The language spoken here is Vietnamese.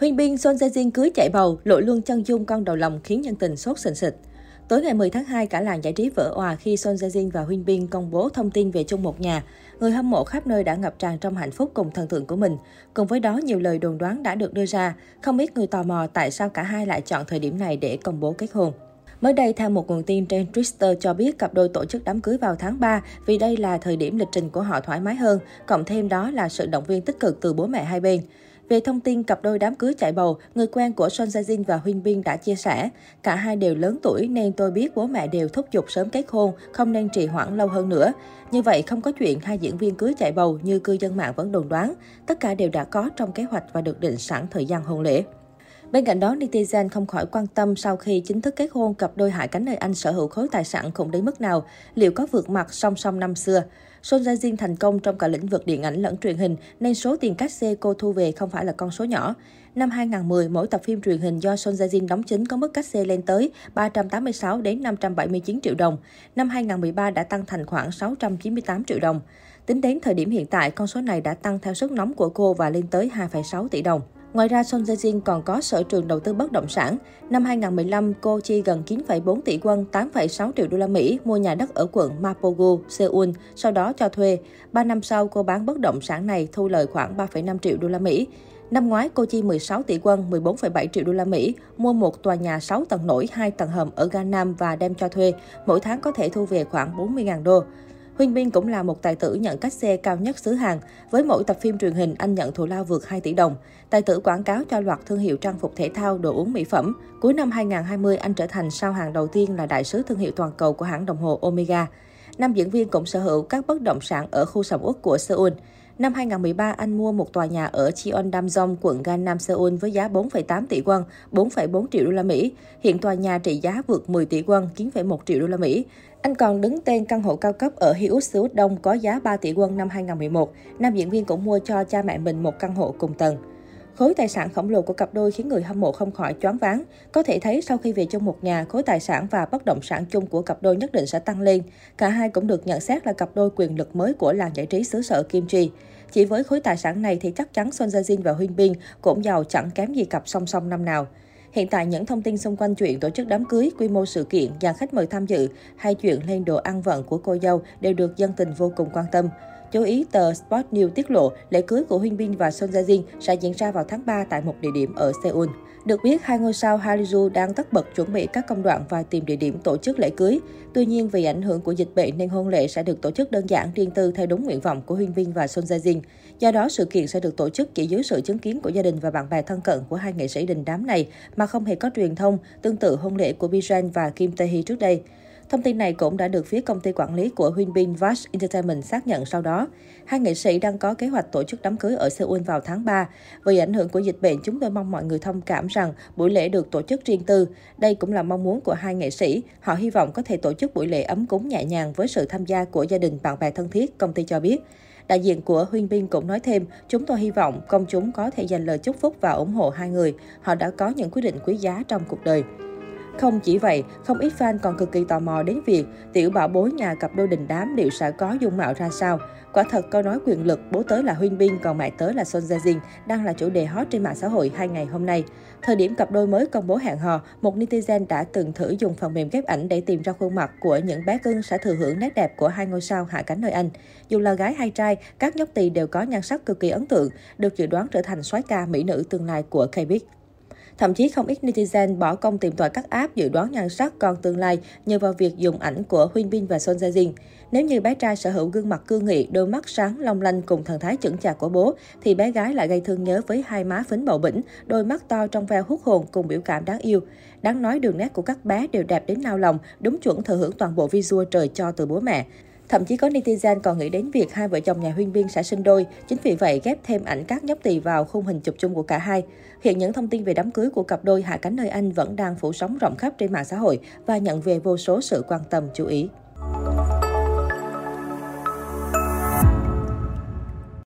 Huyên Bin Son Jae Jin cưới chạy bầu, lộ luôn chân dung con đầu lòng khiến nhân tình sốt sình sịch. Tối ngày 10 tháng 2, cả làng giải trí vỡ òa khi Son Jae Jin và Huyên Bin công bố thông tin về chung một nhà. Người hâm mộ khắp nơi đã ngập tràn trong hạnh phúc cùng thần tượng của mình. Cùng với đó, nhiều lời đồn đoán đã được đưa ra. Không ít người tò mò tại sao cả hai lại chọn thời điểm này để công bố kết hôn. Mới đây, theo một nguồn tin trên Twitter cho biết cặp đôi tổ chức đám cưới vào tháng 3 vì đây là thời điểm lịch trình của họ thoải mái hơn, cộng thêm đó là sự động viên tích cực từ bố mẹ hai bên. Về thông tin cặp đôi đám cưới chạy bầu, người quen của Son Jae Jin và Huynh Bin đã chia sẻ, cả hai đều lớn tuổi nên tôi biết bố mẹ đều thúc giục sớm kết hôn, không nên trì hoãn lâu hơn nữa. Như vậy không có chuyện hai diễn viên cưới chạy bầu như cư dân mạng vẫn đồn đoán, tất cả đều đã có trong kế hoạch và được định sẵn thời gian hôn lễ. Bên cạnh đó, netizen không khỏi quan tâm sau khi chính thức kết hôn cặp đôi Hạ Cánh nơi Anh sở hữu khối tài sản khủng đến mức nào, liệu có vượt mặt song song năm xưa. Son Ra Jin thành công trong cả lĩnh vực điện ảnh lẫn truyền hình, nên số tiền cát xê cô thu về không phải là con số nhỏ. Năm 2010, mỗi tập phim truyền hình do Son Ra Jin đóng chính có mức cát xê lên tới 386 đến 579 triệu đồng. Năm 2013 đã tăng thành khoảng 698 triệu đồng. Tính đến thời điểm hiện tại, con số này đã tăng theo sức nóng của cô và lên tới 2,6 tỷ đồng. Ngoài ra, Son Jae Jin còn có sở trường đầu tư bất động sản. Năm 2015, cô chi gần 9,4 tỷ won, 8,6 triệu đô la Mỹ mua nhà đất ở quận Mapogu, Seoul, sau đó cho thuê. 3 năm sau, cô bán bất động sản này thu lời khoảng 3,5 triệu đô la Mỹ. Năm ngoái, cô chi 16 tỷ won, 14,7 triệu đô la Mỹ, mua một tòa nhà 6 tầng nổi, 2 tầng hầm ở Gangnam và đem cho thuê. Mỗi tháng có thể thu về khoảng 40.000 đô. Huynh Bin cũng là một tài tử nhận cách xe cao nhất xứ Hàn. Với mỗi tập phim truyền hình, anh nhận thù lao vượt 2 tỷ đồng. Tài tử quảng cáo cho loạt thương hiệu trang phục thể thao, đồ uống mỹ phẩm. Cuối năm 2020, anh trở thành sao hàng đầu tiên là đại sứ thương hiệu toàn cầu của hãng đồng hồ Omega. Nam diễn viên cũng sở hữu các bất động sản ở khu sầm uất của Seoul. Năm 2013, anh mua một tòa nhà ở Cheondamdong, quận Gangnam, Seoul với giá 4,8 tỷ won, 4,4 triệu đô la Mỹ. Hiện tòa nhà trị giá vượt 10 tỷ won, 9,1 triệu đô la Mỹ. Anh còn đứng tên căn hộ cao cấp ở Hyuk Seoul Đông có giá 3 tỷ won năm 2011. Nam diễn viên cũng mua cho cha mẹ mình một căn hộ cùng tầng. Khối tài sản khổng lồ của cặp đôi khiến người hâm mộ không khỏi choáng váng. Có thể thấy sau khi về chung một nhà, khối tài sản và bất động sản chung của cặp đôi nhất định sẽ tăng lên. Cả hai cũng được nhận xét là cặp đôi quyền lực mới của làng giải trí xứ sở Kim Chi. Chỉ với khối tài sản này thì chắc chắn Son Jae Jin và Huynh Bin cũng giàu chẳng kém gì cặp song song năm nào. Hiện tại, những thông tin xung quanh chuyện tổ chức đám cưới, quy mô sự kiện, dàn khách mời tham dự hay chuyện lên đồ ăn vận của cô dâu đều được dân tình vô cùng quan tâm. Chú ý tờ Sport News tiết lộ lễ cưới của Huynh Bin và Son Jae Jin sẽ diễn ra vào tháng 3 tại một địa điểm ở Seoul. Được biết, hai ngôi sao Hallyu đang tất bật chuẩn bị các công đoạn và tìm địa điểm tổ chức lễ cưới. Tuy nhiên, vì ảnh hưởng của dịch bệnh nên hôn lễ sẽ được tổ chức đơn giản riêng tư theo đúng nguyện vọng của Huynh Bin và Son Jae Jin. Do đó, sự kiện sẽ được tổ chức chỉ dưới sự chứng kiến của gia đình và bạn bè thân cận của hai nghệ sĩ đình đám này mà không hề có truyền thông, tương tự hôn lễ của Bijan và Kim Tae Hee trước đây. Thông tin này cũng đã được phía công ty quản lý của Huyên Bin Vash Entertainment xác nhận sau đó. Hai nghệ sĩ đang có kế hoạch tổ chức đám cưới ở Seoul vào tháng 3. Vì ảnh hưởng của dịch bệnh, chúng tôi mong mọi người thông cảm rằng buổi lễ được tổ chức riêng tư. Đây cũng là mong muốn của hai nghệ sĩ. Họ hy vọng có thể tổ chức buổi lễ ấm cúng nhẹ nhàng với sự tham gia của gia đình bạn bè thân thiết, công ty cho biết. Đại diện của Huyên Bin cũng nói thêm, chúng tôi hy vọng công chúng có thể dành lời chúc phúc và ủng hộ hai người. Họ đã có những quyết định quý giá trong cuộc đời. Không chỉ vậy, không ít fan còn cực kỳ tò mò đến việc tiểu bảo bối nhà cặp đôi đình đám liệu sẽ có dung mạo ra sao. Quả thật câu nói quyền lực, bố tới là Huyên Bin còn mẹ tới là Son Jae Jin đang là chủ đề hot trên mạng xã hội hai ngày hôm nay. Thời điểm cặp đôi mới công bố hẹn hò, một netizen đã từng thử dùng phần mềm ghép ảnh để tìm ra khuôn mặt của những bé cưng sẽ thừa hưởng nét đẹp của hai ngôi sao hạ cánh nơi Anh. Dù là gái hay trai, các nhóc tỳ đều có nhan sắc cực kỳ ấn tượng, được dự đoán trở thành soái ca mỹ nữ tương lai của K-pop. Thậm chí không ít netizen bỏ công tìm tòi các app dự đoán nhan sắc con tương lai nhờ vào việc dùng ảnh của Huyên Bin và Son Jae Jin. Nếu như bé trai sở hữu gương mặt cương nghị, đôi mắt sáng long lanh cùng thần thái chững chạc của bố, thì bé gái lại gây thương nhớ với hai má phấn bầu bỉnh, đôi mắt to trong veo hút hồn cùng biểu cảm đáng yêu. Đáng nói đường nét của các bé đều đẹp đến nao lòng, đúng chuẩn thừa hưởng toàn bộ visual trời cho từ bố mẹ. Thậm chí có netizen còn nghĩ đến việc hai vợ chồng nhà huyên Biên sẽ sinh đôi, chính vì vậy ghép thêm ảnh các nhóc tỳ vào khung hình chụp chung của cả hai. Hiện những thông tin về đám cưới của cặp đôi hạ cánh nơi Anh vẫn đang phủ sóng rộng khắp trên mạng xã hội và nhận về vô số sự quan tâm chú ý.